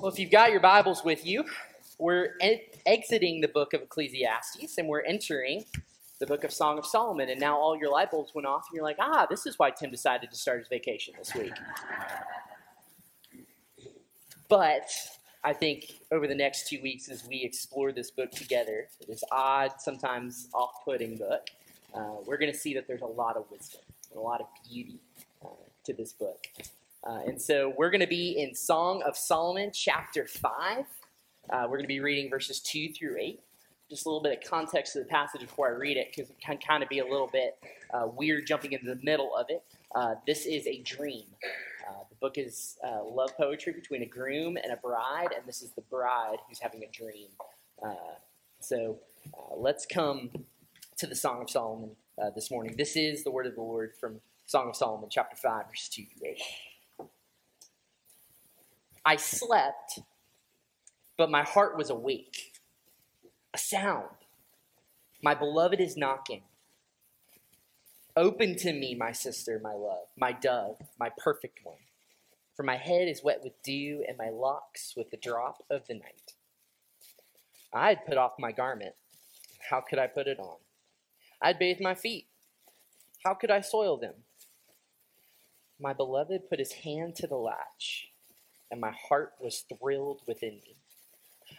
Well, if you've got your Bibles with you, we're exiting the book of Ecclesiastes and we're entering the book of Song of Solomon. And now all your light bulbs went off, and you're like, ah, this is why Tim decided to start his vacation this week. But I think over the next two weeks, as we explore this book together, this odd, sometimes off putting book, uh, we're going to see that there's a lot of wisdom and a lot of beauty uh, to this book. Uh, and so we're going to be in Song of Solomon, chapter 5. Uh, we're going to be reading verses 2 through 8. Just a little bit of context to the passage before I read it, because it can kind of be a little bit uh, weird jumping into the middle of it. Uh, this is a dream. Uh, the book is uh, love poetry between a groom and a bride, and this is the bride who's having a dream. so let's come to the Song of Solomon this morning. This is the word of the Lord from Song of Solomon, chapter 5, verses 2 through 8. I slept, but my heart was awake. A sound. My beloved is knocking. Open to me, my sister, my love, my dove, my perfect one. For my head is wet with dew, and my locks with the drop of the night. I had put off my garment. How could I put it on? I had bathed my feet. How could I soil them? My beloved put his hand to the latch and my heart was thrilled within me.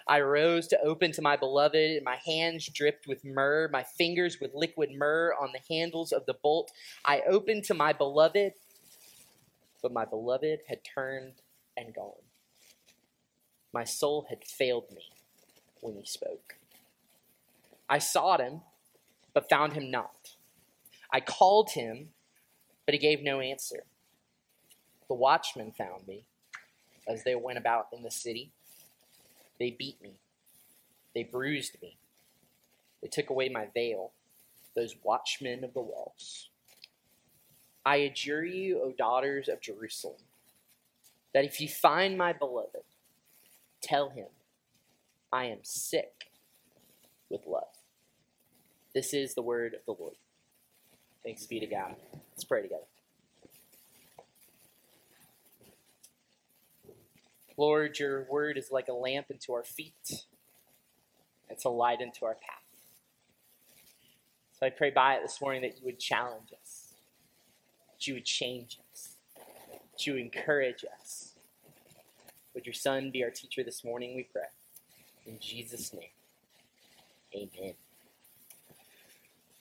I rose to open to my beloved, and my hands dripped with myrrh, my fingers with liquid myrrh on the handles of the bolt. I opened to my beloved, but my beloved had turned and gone. My soul had failed me when he spoke. I sought him, but found him not. I called him, but he gave no answer. The watchman found me as they went about in the city. They beat me. They bruised me. They took away my veil, those watchmen of the walls. I adjure you, O daughters of Jerusalem, that if you find my beloved, tell him, I am sick with love. This is the word of the Lord. Thanks be to God. Let's pray together. Lord, your word is like a lamp into our feet, it's a light into our path. So I pray by it this morning that you would challenge us, that you would change us, that you would encourage us. Would your son be our teacher this morning, we pray. In Jesus' name, amen.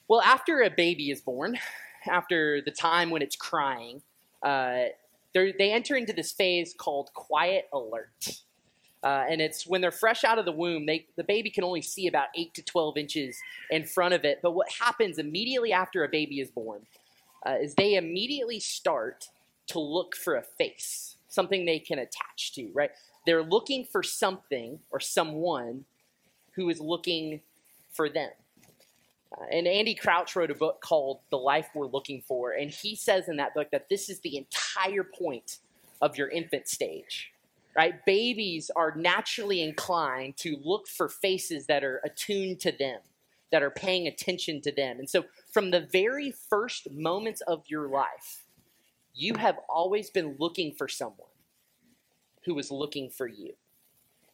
Well, after a baby is born, after the time when it's crying, uh, they enter into this phase called quiet alert. Uh, and it's when they're fresh out of the womb, they, the baby can only see about 8 to 12 inches in front of it. But what happens immediately after a baby is born uh, is they immediately start to look for a face, something they can attach to, right? They're looking for something or someone who is looking for them. And Andy Crouch wrote a book called The Life We're Looking For, and he says in that book that this is the entire point of your infant stage. Right? Babies are naturally inclined to look for faces that are attuned to them, that are paying attention to them. And so, from the very first moments of your life, you have always been looking for someone who was looking for you.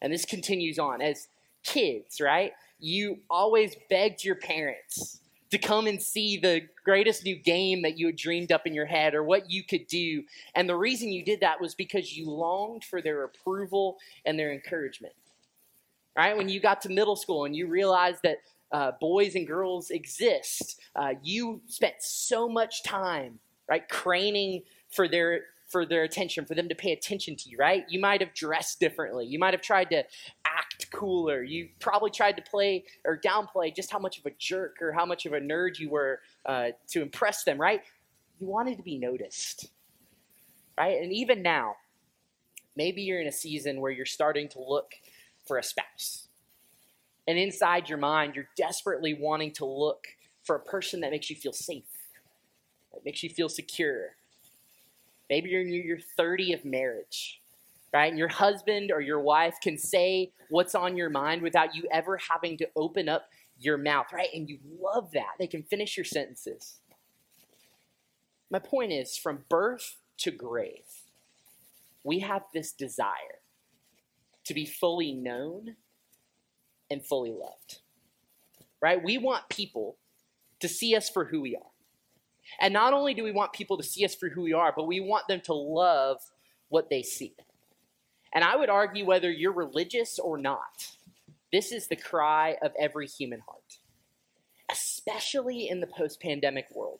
And this continues on as kids, right? You always begged your parents to come and see the greatest new game that you had dreamed up in your head or what you could do. And the reason you did that was because you longed for their approval and their encouragement. Right? When you got to middle school and you realized that uh, boys and girls exist, uh, you spent so much time, right, craning for their for their attention, for them to pay attention to you, right? You might have dressed differently. You might have tried to act cooler. You probably tried to play or downplay just how much of a jerk or how much of a nerd you were uh, to impress them, right? You wanted to be noticed, right? And even now, maybe you're in a season where you're starting to look for a spouse. And inside your mind, you're desperately wanting to look for a person that makes you feel safe, that makes you feel secure, Maybe you're in your 30 of marriage, right? And your husband or your wife can say what's on your mind without you ever having to open up your mouth, right? And you love that. They can finish your sentences. My point is from birth to grave, we have this desire to be fully known and fully loved. Right? We want people to see us for who we are. And not only do we want people to see us for who we are, but we want them to love what they see. And I would argue whether you're religious or not, this is the cry of every human heart, especially in the post pandemic world.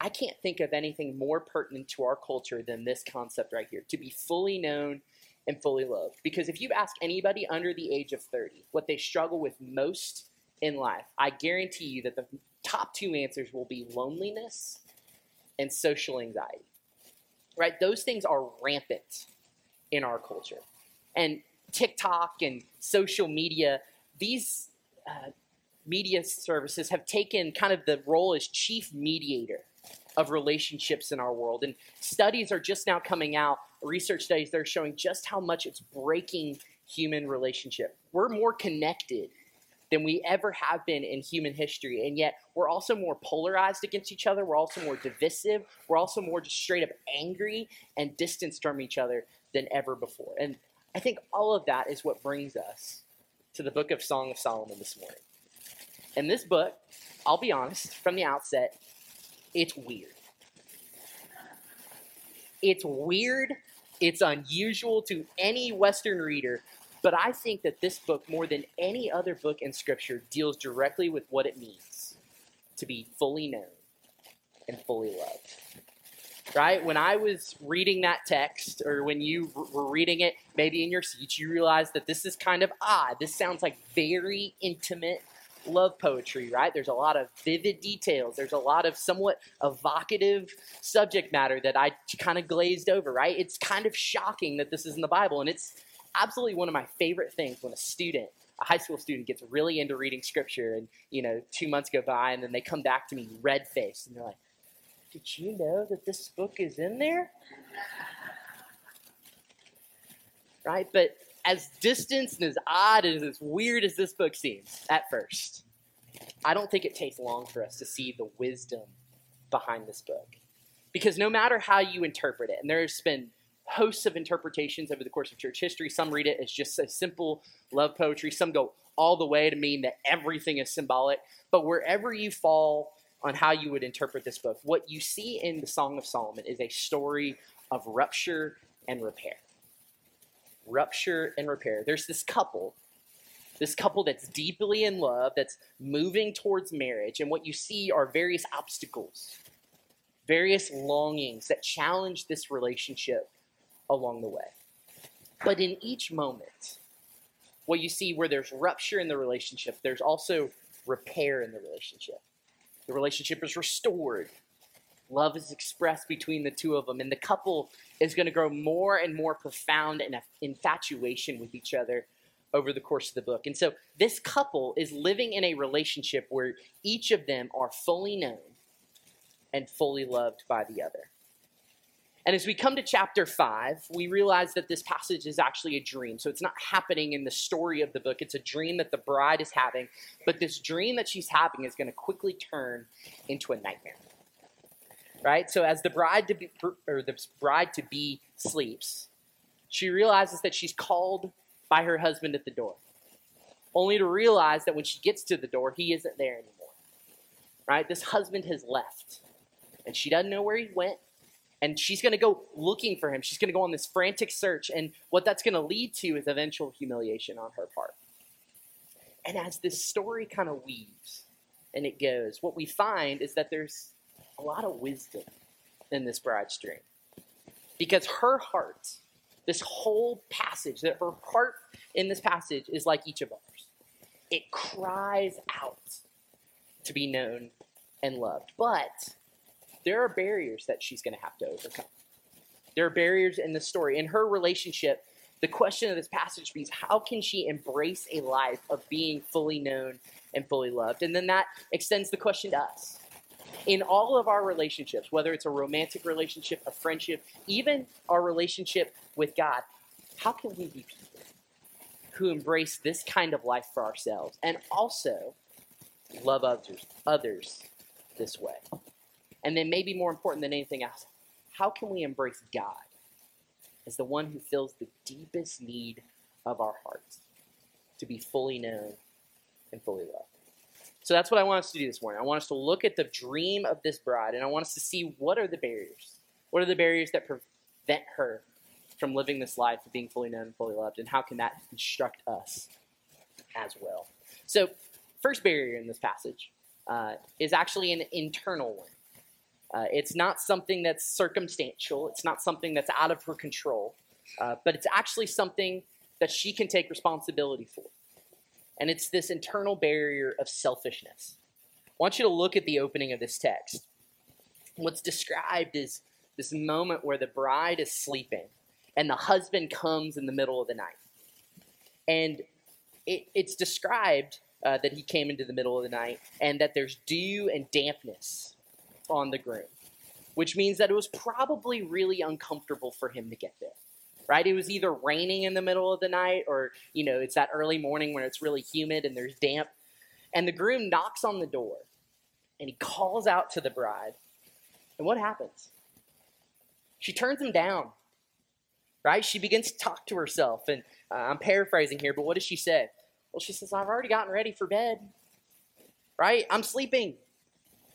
I can't think of anything more pertinent to our culture than this concept right here to be fully known and fully loved. Because if you ask anybody under the age of 30 what they struggle with most in life, I guarantee you that the top two answers will be loneliness and social anxiety. Right? Those things are rampant in our culture. And TikTok and social media, these uh, media services have taken kind of the role as chief mediator of relationships in our world. And studies are just now coming out, research studies that are showing just how much it's breaking human relationship. We're more connected than we ever have been in human history. And yet, we're also more polarized against each other. We're also more divisive. We're also more just straight up angry and distanced from each other than ever before. And I think all of that is what brings us to the book of Song of Solomon this morning. And this book, I'll be honest, from the outset, it's weird. It's weird. It's unusual to any Western reader but I think that this book, more than any other book in Scripture, deals directly with what it means to be fully known and fully loved. Right? When I was reading that text, or when you were reading it, maybe in your seats, you realized that this is kind of odd. This sounds like very intimate love poetry, right? There's a lot of vivid details. There's a lot of somewhat evocative subject matter that I kind of glazed over, right? It's kind of shocking that this is in the Bible, and it's absolutely one of my favorite things when a student a high school student gets really into reading scripture and you know two months go by and then they come back to me red faced and they're like did you know that this book is in there? Right? But as distant and as odd and as weird as this book seems at first i don't think it takes long for us to see the wisdom behind this book. Because no matter how you interpret it and there's been hosts of interpretations over the course of church history. Some read it as just a simple love poetry. Some go all the way to mean that everything is symbolic. But wherever you fall on how you would interpret this book, what you see in the Song of Solomon is a story of rupture and repair. Rupture and repair. There's this couple, this couple that's deeply in love, that's moving towards marriage, and what you see are various obstacles, various longings that challenge this relationship along the way. But in each moment, what you see where there's rupture in the relationship, there's also repair in the relationship. The relationship is restored. Love is expressed between the two of them, and the couple is going to grow more and more profound in infatuation with each other over the course of the book. And so, this couple is living in a relationship where each of them are fully known and fully loved by the other. And as we come to chapter five, we realize that this passage is actually a dream. So it's not happening in the story of the book, it's a dream that the bride is having. But this dream that she's having is going to quickly turn into a nightmare. Right? So as the bride to be, or the bride to be sleeps, she realizes that she's called by her husband at the door, only to realize that when she gets to the door, he isn't there anymore. Right? This husband has left, and she doesn't know where he went and she's going to go looking for him. She's going to go on this frantic search, and what that's going to lead to is eventual humiliation on her part. And as this story kind of weaves and it goes, what we find is that there's a lot of wisdom in this bride's dream. Because her heart, this whole passage, that her heart in this passage is like each of ours. It cries out to be known and loved. But there are barriers that she's going to have to overcome. There are barriers in the story. In her relationship, the question of this passage means how can she embrace a life of being fully known and fully loved? And then that extends the question to us. In all of our relationships, whether it's a romantic relationship, a friendship, even our relationship with God, how can we be people who embrace this kind of life for ourselves and also love others, others this way? And then, maybe more important than anything else, how can we embrace God as the one who fills the deepest need of our hearts to be fully known and fully loved. So that's what I want us to do this morning. I want us to look at the dream of this bride and I want us to see what are the barriers. What are the barriers that prevent her from living this life of being fully known and fully loved, and how can that instruct us as well? So, first barrier in this passage uh, is actually an internal one. Uh, it's not something that's circumstantial, it's not something that's out of her control, uh, but it's actually something that she can take responsibility for. And it's this internal barrier of selfishness. I want you to look at the opening of this text. What's described is this moment where the bride is sleeping and the husband comes in the middle of the night. And it, it's described uh, that he came into the middle of the night and that there's dew and dampness on the groom, which means that it was probably really uncomfortable for him to get there. Right? It was either raining in the middle of the night or, you know, it's that early morning when it's really humid and there's damp. And the groom knocks on the door and he calls out to the bride. And what happens? She turns him down right? She begins to talk to herself. And uh, I'm paraphrasing here, but what does she say? Well, she says, I've already gotten ready for bed, right? I'm sleeping.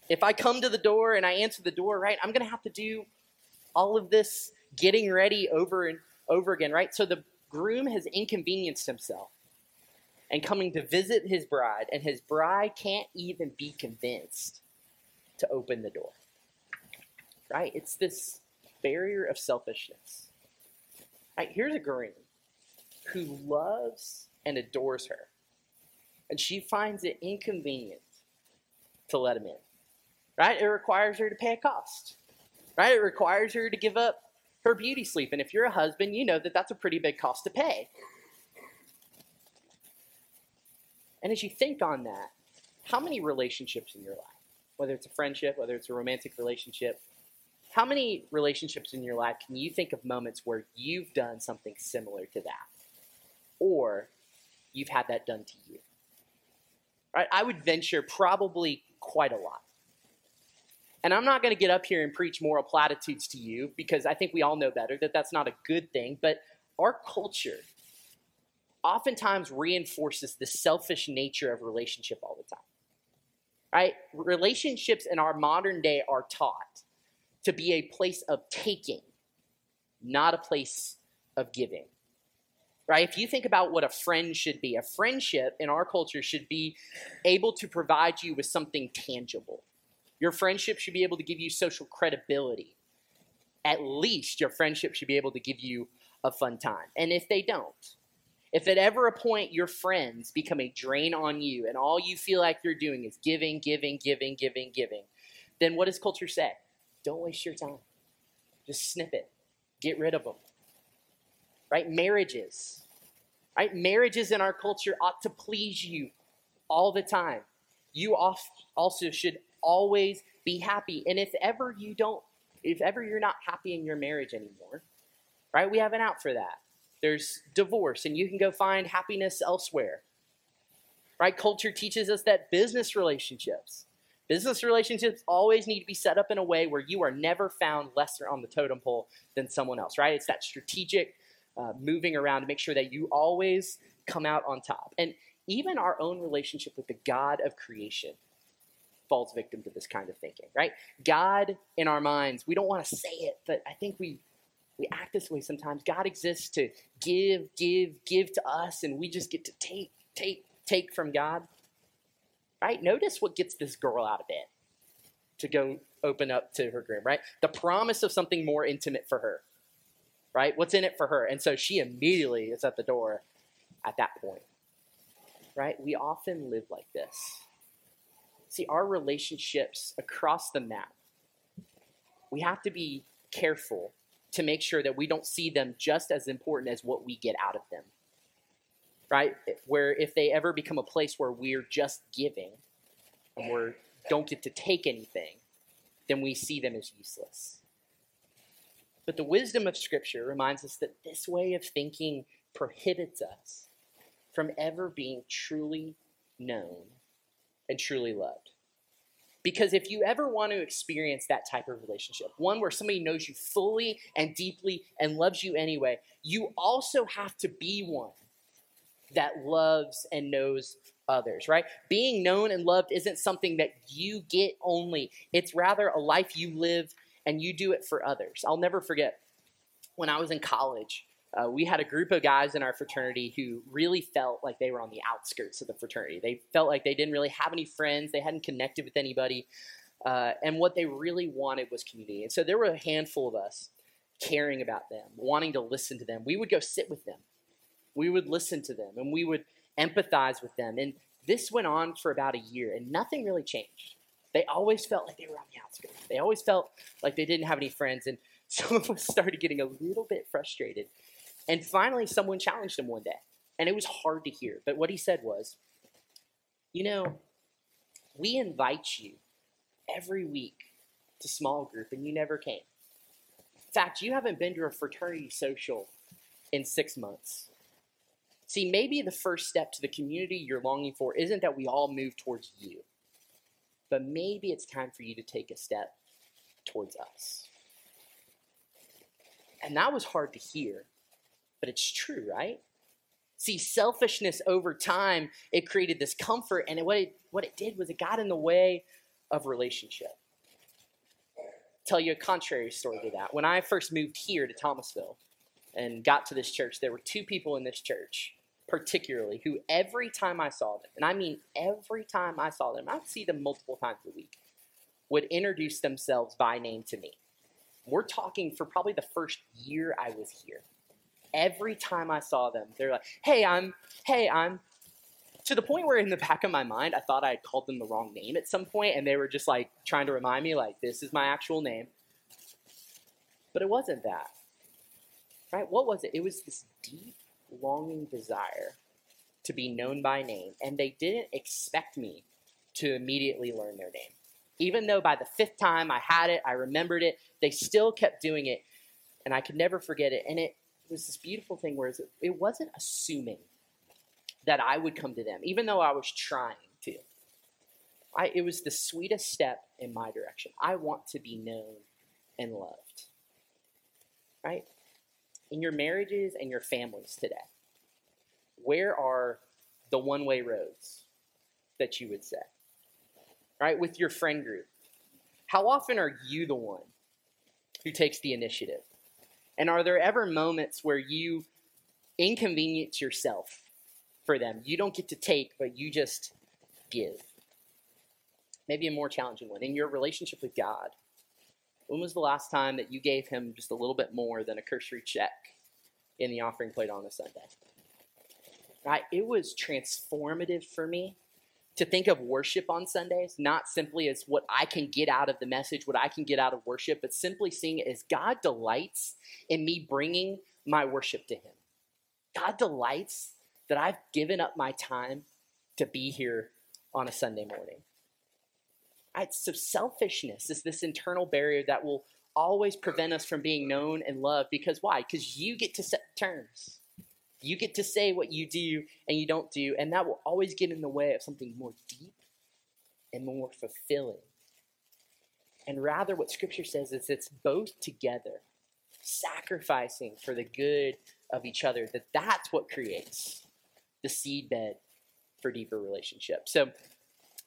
If I come to the door and I answer the door, right, I'm going to have to do all of this getting ready over and over again, right? So the groom has inconvenienced himself and coming to visit his bride, and his bride can't even be convinced to open the door. Right? It's this barrier of selfishness. Right, here's a groom who loves and adores her, and she finds it inconvenient to let him in. Right? It requires her to pay a cost. Right? It requires her to give up her beauty sleep. And if you're a husband, you know that that's a pretty big cost to pay. And as you think on that, how many relationships in your life, whether it's a friendship, whether it's a romantic relationship, how many relationships in your life can you think of moments where you've done something similar to that? Or you've had that done to you? Right? I would venture probably quite a lot. And I'm not going to get up here and preach moral platitudes to you because I think we all know better that that's not a good thing. But our culture oftentimes reinforces the selfish nature of relationship all the time. Right? Relationships in our modern day are taught to be a place of taking, not a place of giving. Right? If you think about what a friend should be, a friendship in our culture should be able to provide you with something tangible. Your friendship should be able to give you social credibility. At least your friendship should be able to give you a fun time. And if they don't, if at ever a point your friends become a drain on you and all you feel like you're doing is giving, giving, giving, giving, giving, then what does culture say? Don't waste your time. Just snip it. Get rid of them. Right? Marriages. Right? Marriages in our culture ought to please you all the time. You also should always be happy. And if ever you don't, if ever you're not happy in your marriage anymore, right? We have an out for that. There's divorce, and you can go find happiness elsewhere. Right? Culture teaches us that business relationships Business relationships always need to be set up in a way where you are never found lesser on the totem pole than someone else, right? It's that strategic uh, moving around to make sure that you always come out on top. And even our own relationship with the God of creation falls victim to this kind of thinking, right? God in our minds, we don't want to say it, but I think we we act this way sometimes. God exists to give, give, give to us, and we just get to take, take, take from God. Right? Notice what gets this girl out of bed to go open up to her groom, right? The promise of something more intimate for her. Right? What's in it for her? And so she immediately is at the door at that point. Right? We often live like this. See, our relationships across the map, we have to be careful to make sure that we don't see them just as important as what we get out of them right? Where if they ever become a place where we're just giving and we don't get to take anything, then we see them as useless. But the wisdom of Scripture reminds us that this way of thinking prohibits us from ever being truly known and truly loved. Because if you ever want to experience that type of relationship, one where somebody knows you fully and deeply and loves you anyway, you also have to be one that loves and knows others, right? Being known and loved isn't something that you get only, it's rather a life you live and you do it for others. I'll never forget when I was in college. Uh, we had a group of guys in our fraternity who really felt like they were on the outskirts of the fraternity. They felt like they didn't really have any friends, they hadn't connected with anybody, uh, and what they really wanted was community. And so there were a handful of us caring about them, wanting to listen to them. We would go sit with them, we would listen to them, and we would empathize with them. And this went on for about a year, and nothing really changed. They always felt like they were on the outskirts. They always felt like they didn't have any friends. And some of us started getting a little bit frustrated. And finally, someone challenged him one day. And it was hard to hear. But what he said was, You know, we invite you every week to small group, and you never came. In fact, you haven't been to a fraternity social in six months. See, maybe the first step to the community you're longing for isn't that we all move towards you, but maybe it's time for you to take a step towards us. And that was hard to hear, but it's true, right? See, selfishness over time, it created this comfort, and what, it, what it did was it got in the way of relationship. Tell you a contrary story to that. When I first moved here to Thomasville and got to this church, there were two people in this church particularly, who every time I saw them, and I mean every time I saw them, I'd see them multiple times a week, would introduce themselves by name to me. We're talking for probably the first year I was here. Every time I saw them, they're like, hey, I'm, hey, I'm, to the point where in the back of my mind, I thought I had called them the wrong name at some point, and they were just like trying to remind me, like, this is my actual name. But it wasn't that. Right? What was it? It was this deep longing desire to be known by name, and they didn't expect me to immediately learn their name. Even though by the fifth time I had it, I remembered it, they still kept doing it, and I could never forget it. And it was this beautiful thing where it wasn't assuming that I would come to them, even though I was trying to. I, it was the sweetest step in my direction. I want to be known and loved. Right? in your marriages and your families today, where are the one way roads that you would say? Right? With your friend group, how often are you the one who takes the initiative? And are there ever moments where you inconvenience yourself for them? You don't get to take, but you just give. Maybe a more challenging one in your relationship with God. When was the last time that you gave him just a little bit more than a cursory check in the offering plate on a Sunday? Right? It was transformative for me to think of worship on Sundays, not simply as what I can get out of the message, what I can get out of worship, but simply seeing it as God delights in me bringing my worship to Him. God delights that I've given up my time to be here on a Sunday morning. So selfishness is this internal barrier that will always prevent us from being known and loved because why? Because you get to set terms. You get to say what you do and you don't do, and that will always get in the way of something more deep and more fulfilling. And rather, what Scripture says is it's both together, sacrificing for the good of each other, that that's what creates the seedbed for deeper relationships. So,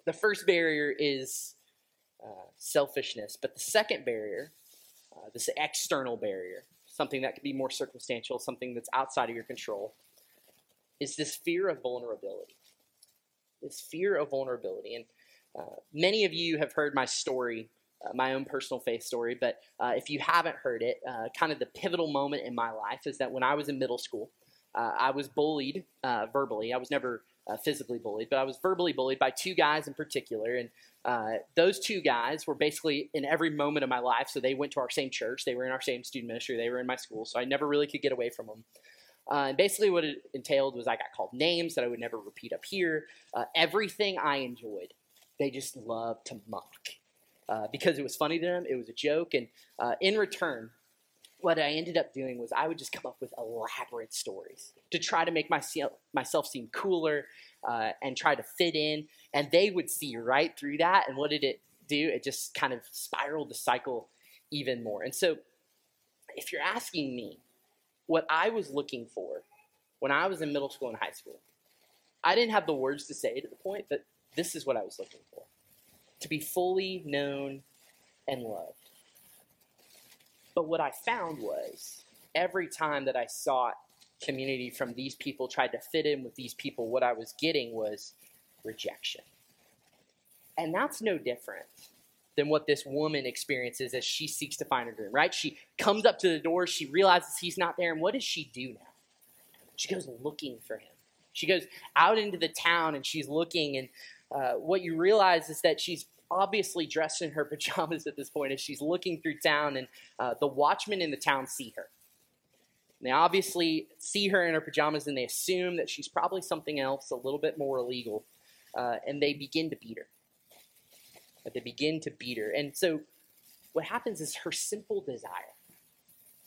the first barrier is uh, selfishness, but the second barrier, uh, this external barrier, something that could be more circumstantial, something that's outside of your control, is this fear of vulnerability. This fear of vulnerability. And uh, many of you have heard my story, uh, my own personal faith story, but uh, if you haven't heard it, uh, kind of the pivotal moment in my life is that when I was in middle school, I was bullied verbally. I was never uh, physically bullied, but I was verbally bullied by two guys in particular. And uh, those two guys were basically in every moment of my life. So they went to our same church, they were in our same student ministry, they were in my school. So I never really could get away from them. Uh, and basically, what it entailed was I got called names that I would never repeat up here. Uh, everything I enjoyed, they just loved to mock. Uh, because it was funny to them, it was a joke. And uh, in return, what I ended up doing was I would just come up with elaborate stories to try to make myself myself seem cooler uh, and try to fit in. And they would see right through that. And what did it do? It just kind of spiraled the cycle even more. And so, if you're asking me what I was looking for when I was in middle school and high school, I didn't have the words to say to the point, but this is what I was looking for to be fully known and loved. But what I found was every time that I sought community from these people, tried to fit in with these people, what I was getting was rejection. And that's no different than what this woman experiences as she seeks to find her groom, right? She comes up to the door, she realizes he's not there, and what does she do now? She goes looking for him. She goes out into the town and she's looking, and uh, what you realize is that she's obviously dressed in her pajamas at this point as she's looking through town, and uh, the watchmen in the town see her. And they obviously see her in her pajamas and they assume that she's probably something else, a little bit more illegal, uh, and they begin to beat her. But they begin to beat her. And so what happens is her simple desire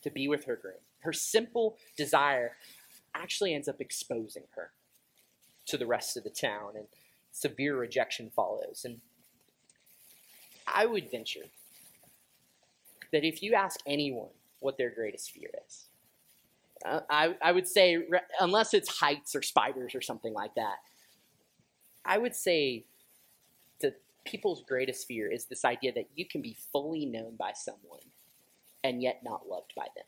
to be with her groom, her simple desire actually ends up exposing her to the rest of the town, and severe rejection follows. And I would venture that if you ask anyone what their greatest fear is, uh, I, I would say, unless it's heights or spiders or something like that, I would say that people's greatest fear is this idea that you can be fully known by someone and yet not loved by them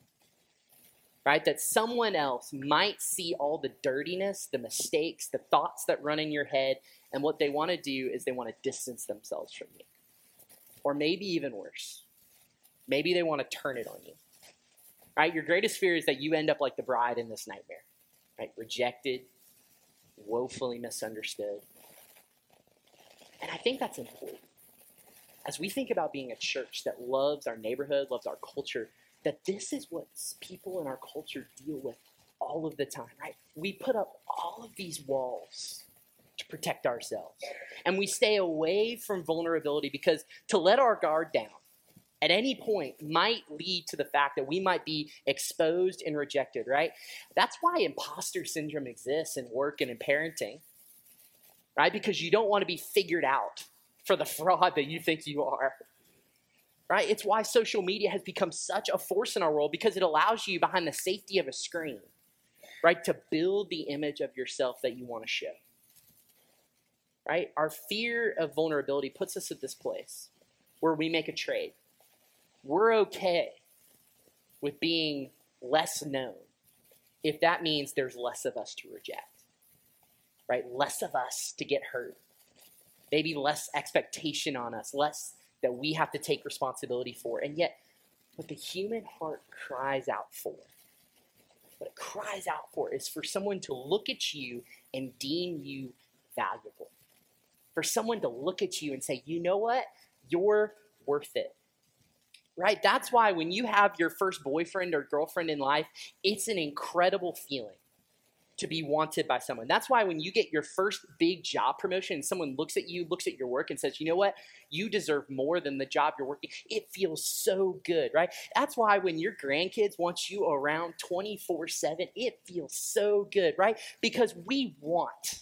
right? That someone else might see all the dirtiness, the mistakes, the thoughts that run in your head, and what they want to do is they want to distance themselves from you. Or maybe even worse, maybe they want to turn it on you. Right? Your greatest fear is that you end up like the bride in this nightmare, right? Rejected, woefully misunderstood. And I think that's important. As we think about being a church that loves our neighborhood, loves our culture, that this is what people in our culture deal with all of the time, right? We put up all of these walls to protect ourselves. And we stay away from vulnerability because to let our guard down at any point might lead to the fact that we might be exposed and rejected, right? That's why imposter syndrome exists in work and in parenting, right? Because you don't want to be figured out for the fraud that you think you are right? It's why social media has become such a force in our world because it allows you behind the safety of a screen, right, to build the image of yourself that you want to show. Right? Our fear of vulnerability puts us at this place where we make a trade. We're okay with being less known if that means there's less of us to reject. Right? Less of us to get hurt. Maybe less expectation on us, less that we have to take responsibility for. And yet, what the human heart cries out for, what it cries out for is for someone to look at you and deem you valuable. For someone to look at you and say, you know what? You're worth it. Right? That's why when you have your first boyfriend or girlfriend in life, it's an incredible feeling to be wanted by someone. That's why when you get your first big job promotion and someone looks at you, looks at your work and says, you know what, you deserve more than the job you're working, it feels so good, right? That's why when your grandkids want you around 24 7, it feels so good, right? Because we want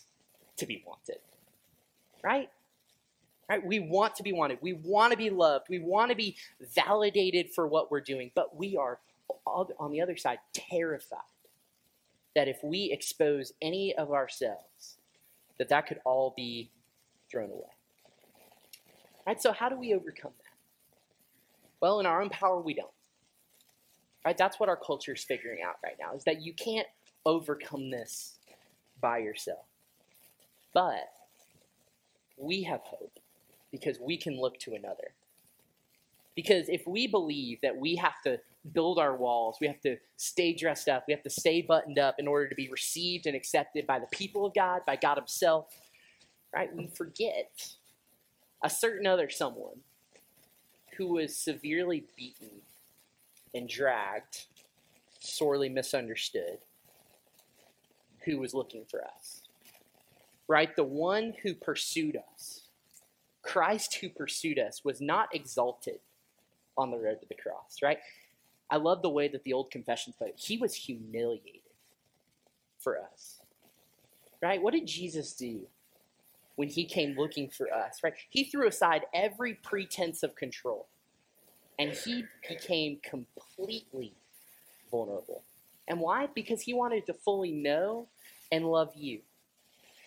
to be wanted, right? Right? We want to be wanted. We want to be loved. We want to be validated for what we're doing, but we are on the other side terrified that if we expose any of ourselves, that that could all be thrown away. Right? So how do we overcome that? Well, in our own power, we don't. Right? That's what our culture is figuring out right now, is that you can't overcome this by yourself. But we have hope because we can look to another. Because if we believe that we have to build our walls, we have to stay dressed up, we have to stay buttoned up in order to be received and accepted by the people of God, by God Himself, right? We forget a certain other someone who was severely beaten and dragged, sorely misunderstood, who was looking for us. Right? The one who pursued us. Christ who pursued us was not exalted on the road to the cross, right? I love the way that the old confessions put it. He was humiliated for us, right? What did Jesus do when he came looking for us, right? He threw aside every pretense of control and he became completely vulnerable. And why? Because he wanted to fully know and love you.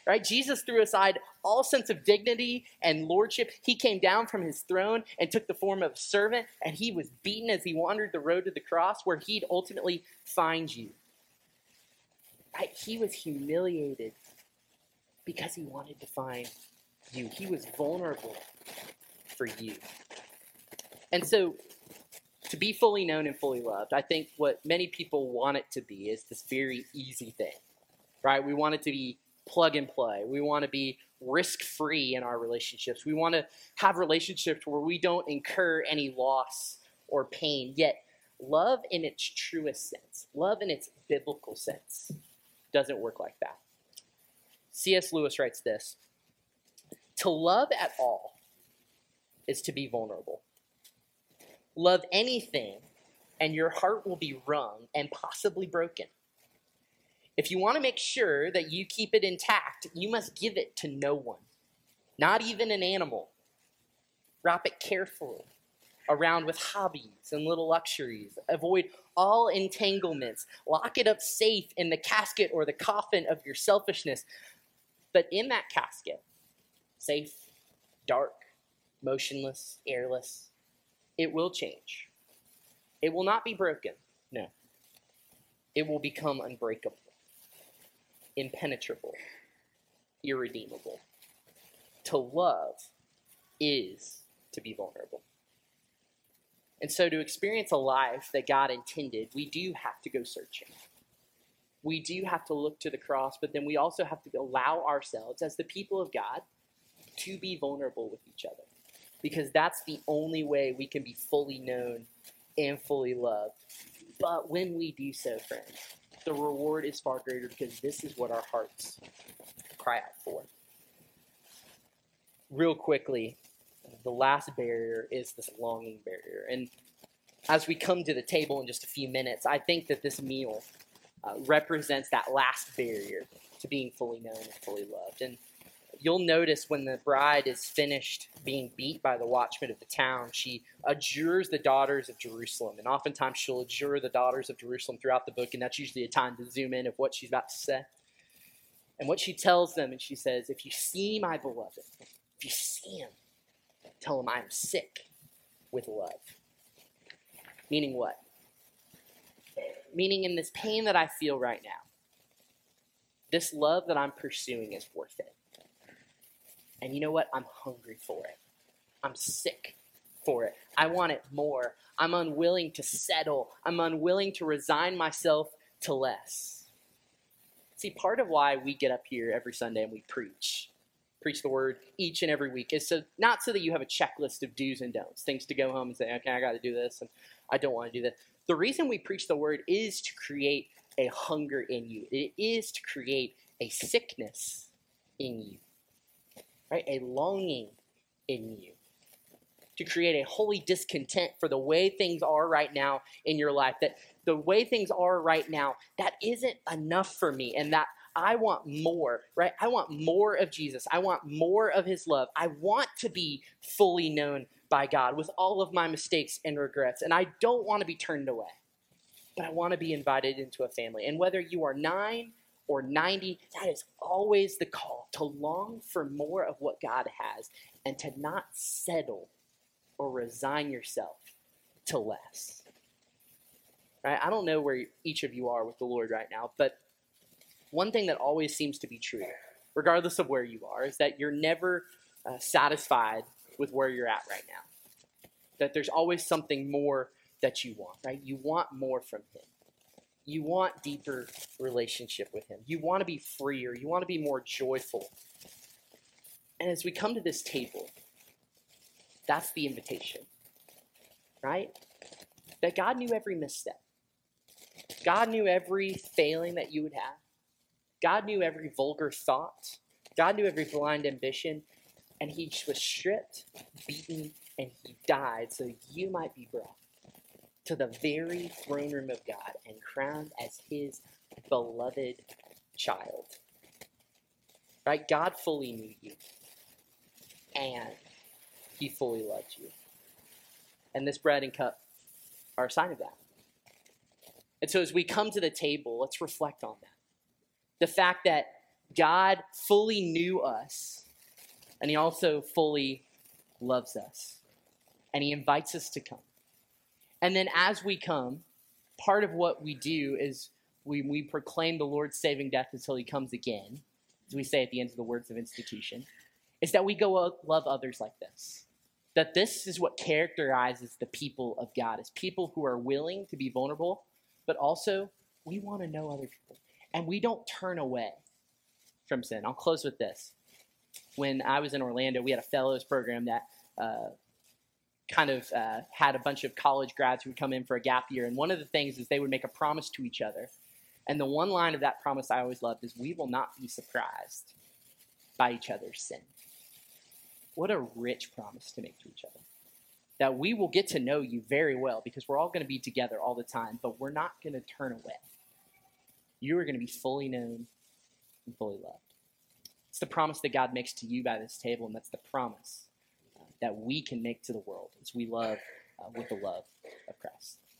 Right? Jesus threw aside all sense of dignity and lordship. He came down from his throne and took the form of a servant, and he was beaten as he wandered the road to the cross where he'd ultimately find you. Right? He was humiliated because he wanted to find you. He was vulnerable for you. And so, to be fully known and fully loved, I think what many people want it to be is this very easy thing, right? We want it to be plug and play. We want to be risk free in our relationships. We want to have relationships where we don't incur any loss or pain. Yet, love in its truest sense, love in its biblical sense, doesn't work like that. C.S. Lewis writes this To love at all is to be vulnerable. Love anything, and your heart will be wrung and possibly broken. If you want to make sure that you keep it intact, you must give it to no one, not even an animal. Wrap it carefully around with hobbies and little luxuries. Avoid all entanglements. Lock it up safe in the casket or the coffin of your selfishness. But in that casket, safe, dark, motionless, airless, it will change. It will not be broken. No. It will become unbreakable impenetrable, irredeemable. To love is to be vulnerable. And so, to experience a life that God intended, we do have to go searching. We do have to look to the cross, but then we also have to allow ourselves, as the people of God, to be vulnerable with each other. Because that's the only way we can be fully known and fully loved. But when we do so, friends, the reward is far greater because this is what our hearts cry out for. Real quickly, the last barrier is this longing barrier. And as we come to the table in just a few minutes, I think that this meal uh, represents that last barrier to being fully known and fully loved. And you'll notice when the bride is finished being beat by the watchman of the town, she adjures the daughters of Jerusalem. And oftentimes she'll adjure the daughters of Jerusalem throughout the book, and that's usually a time to zoom in of what she's about to say. And what she tells them, and she says, If you see my beloved, if you see him, tell him I am sick with love. Meaning what? Meaning in this pain that I feel right now, this love that I'm pursuing is worth it. And you know what? I'm hungry for it. I'm sick for it. I want it more. I'm unwilling to settle. I'm unwilling to resign myself to less. See, part of why we get up here every Sunday and we preach, preach the word each and every week, is so not so that you have a checklist of do's and don'ts, things to go home and say, okay, I got to do this, and I don't want to do that. The reason we preach the word is to create a hunger in you. It is to create a sickness in you right? A longing in you to create a holy discontent for the way things are right now in your life. That the way things are right now, that isn't enough for me, and that I want more, right? I want more of Jesus. I want more of his love. I want to be fully known by God with all of my mistakes and regrets. And I don't want to be turned away, but I want to be invited into a family. And whether you are nine or 90, that is always the call to long for more of what God has and to not settle or resign yourself to less. Right? I don't know where each of you are with the Lord right now, but one thing that always seems to be true, regardless of where you are, is that you're never uh, satisfied with where you're at right now. That there's always something more that you want, right? You want more from Him. You want deeper relationship with Him. You want to be freer. You want to be more joyful. And as we come to this table, that's the invitation, right? That God knew every misstep. God knew every failing that you would have. God knew every vulgar thought. God knew every blind ambition. And He was stripped, beaten, and He died so you might be brought to the very throne room of God and crowned as his beloved child. Right? God fully knew you, and he fully loved you. And this bread and cup are a sign of that. And so as we come to the table, let's reflect on that. The fact that God fully knew us, and He also fully loves us, and He invites us to come. And then as we come, part of what we do is we, we proclaim the Lord's saving death until He comes again, as we say at the end of the words of institution, is that we go love others like this. That this is what characterizes the people of God, is people who are willing to be vulnerable, but also we want to know other people. And we don't turn away from sin. I'll close with this. When I was in Orlando, we had a fellows program that uh, kind of uh, had a bunch of college grads who would come in for a gap year. And one of the things is they would make a promise to each other. And the one line of that promise I always loved is, We will not be surprised by each other's sin. What a rich promise to make to each other. That we will get to know you very well because we're all going to be together all the time, but we're not going to turn away. You are going to be fully known and fully loved. It's the promise that God makes to you by this table, and that's the promise that we can make to the world as we love uh, with the love of Christ.